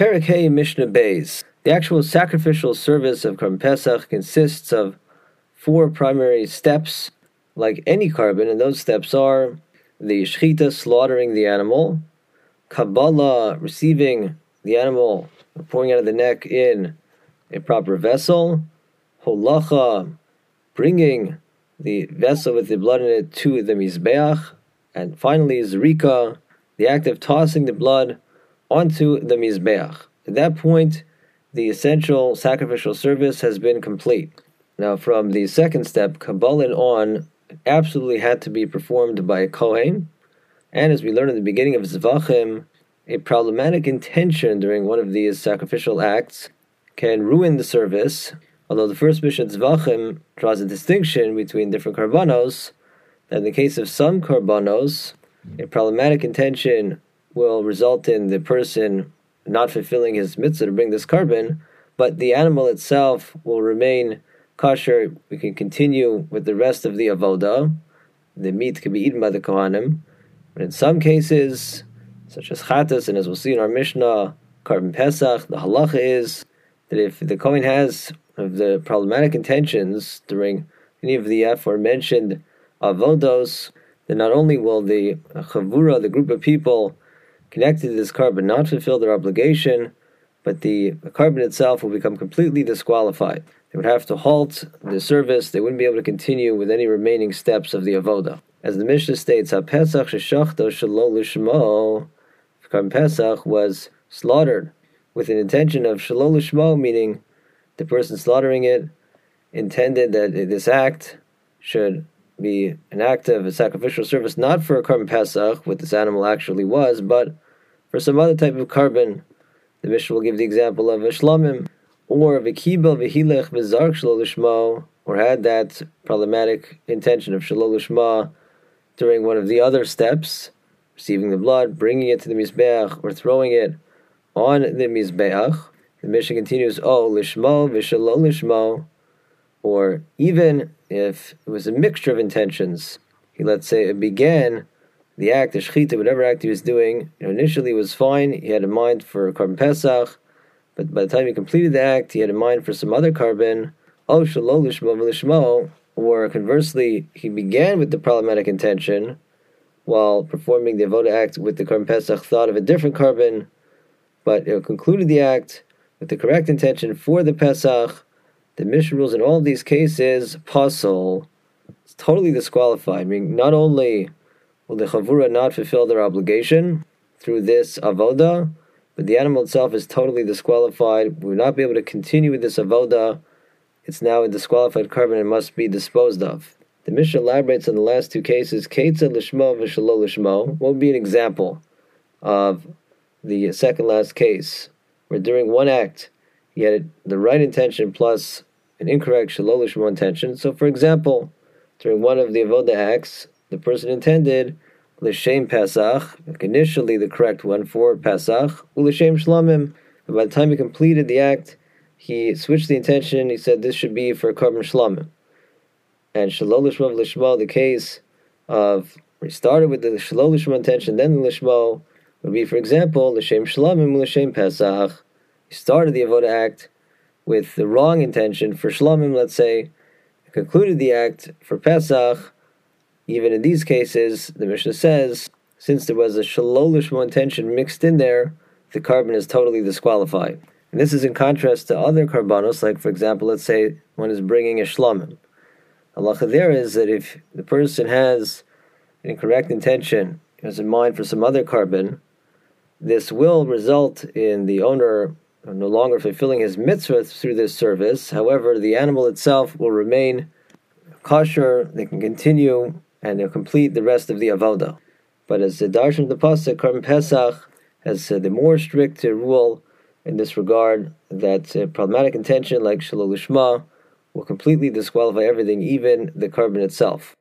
Perek Hey Mishnah Beis. The actual sacrificial service of Korban Pesach consists of four primary steps, like any korban, and those steps are the shechita, slaughtering the animal, Kabbalah, receiving the animal, pouring out of the neck in a proper vessel, Holacha, bringing the vessel with the blood in it to the Mizbeach, and finally Zrika, the act of tossing the blood onto the Mizbeach. At that point, the essential sacrificial service has been complete. Now, from the second step, Kabbalah on, absolutely had to be performed by a Kohen. And as we learned in the beginning of Zvachim, a problematic intention during one of these sacrificial acts can ruin the service. Although the first Mishnah Zvachim draws a distinction between different karbanos, that in the case of some karbanos, a problematic intention will result in the person not fulfilling his mitzvah to bring this korban, but the animal itself will remain kosher. We can continue with the rest of the avoda. The meat can be eaten by the kohanim, but in some cases, such as chatas, and as we'll see in our Mishnah, korban pesach, the halacha is that if the kohen has of the problematic intentions during any of the aforementioned avodos, then not only will the chavura, the group of people connected to this korban not fulfill their obligation, but the korban itself will become completely disqualified. They would have to halt the service. They wouldn't be able to continue with any remaining steps of the avoda. As the Mishnah states, "Pesach sheshachto shelo lishmo." Korban Pesach was slaughtered with an intention of shelo lishmo, meaning the person slaughtering it intended that this act should be an act of a sacrificial service, not for a korban pesach, what this animal actually was, but for some other type of korban. The Mishnah will give the example of a shlamim, or a kibel v'hilech v'zark shelo lishmo, or had that problematic intention of shalolishma during one of the other steps, receiving the blood, bringing it to the mizbeach, or throwing it on the mizbeach. The Mishnah continues, oh lishmo v'shelo lishmo, or even if it was a mixture of intentions. He let's say it began the act, the shechita, whatever act he was doing, you know, initially was fine. He had a mind for korban pesach, but by the time he completed the act, he had a mind for some other korban. Oh, shalol or conversely, he began with the problematic intention while performing the avoda act with the korban pesach, thought of a different korban, but know, concluded the act with the correct intention for the pesach the Mishnah rules in all of these cases, pasul, it's totally disqualified. I mean, not only will the chavura not fulfill their obligation through this avoda, but the animal itself is totally disqualified. We will not be able to continue with this avoda. It's now a disqualified korban and must be disposed of. The Mishnah elaborates on the last two cases. Ketza lishmo v'shelo lishmo. Would be an example of the second last case, where during one act he had the right intention plus an incorrect shelo lishmo intention. So, for example, during one of the avoda acts, the person intended l'shem Pesach, initially the correct one for Pesach, u'l'shem shlamim. But by the time he completed the act, he switched the intention. He said this should be for korban shlamim. And shalolishmo lishmo, the case of we started with the shelo lishmo intention, then the lishmo would be, for example, l'shem shlamim l'shem Pesach. He started the avoda act with the wrong intention for shlamim, let's say, concluded the act for Pesach, even in these cases, the Mishnah says, since there was a shelo lishmo intention mixed in there, the korban is totally disqualified. And this is in contrast to other korbanos, like for example, let's say one is bringing a shlamim. Allah there is that if the person has an incorrect intention, has in mind for some other korban, this will result in the owner no longer fulfilling his mitzvah through this service. However, the animal itself will remain kosher. They can continue and they'll complete the rest of the avoda. But as the darshan of the pasuk, Korban Pesach has uh, the more strict uh, rule in this regard that uh, problematic intention like shelo lishma will completely disqualify everything, even the korban itself.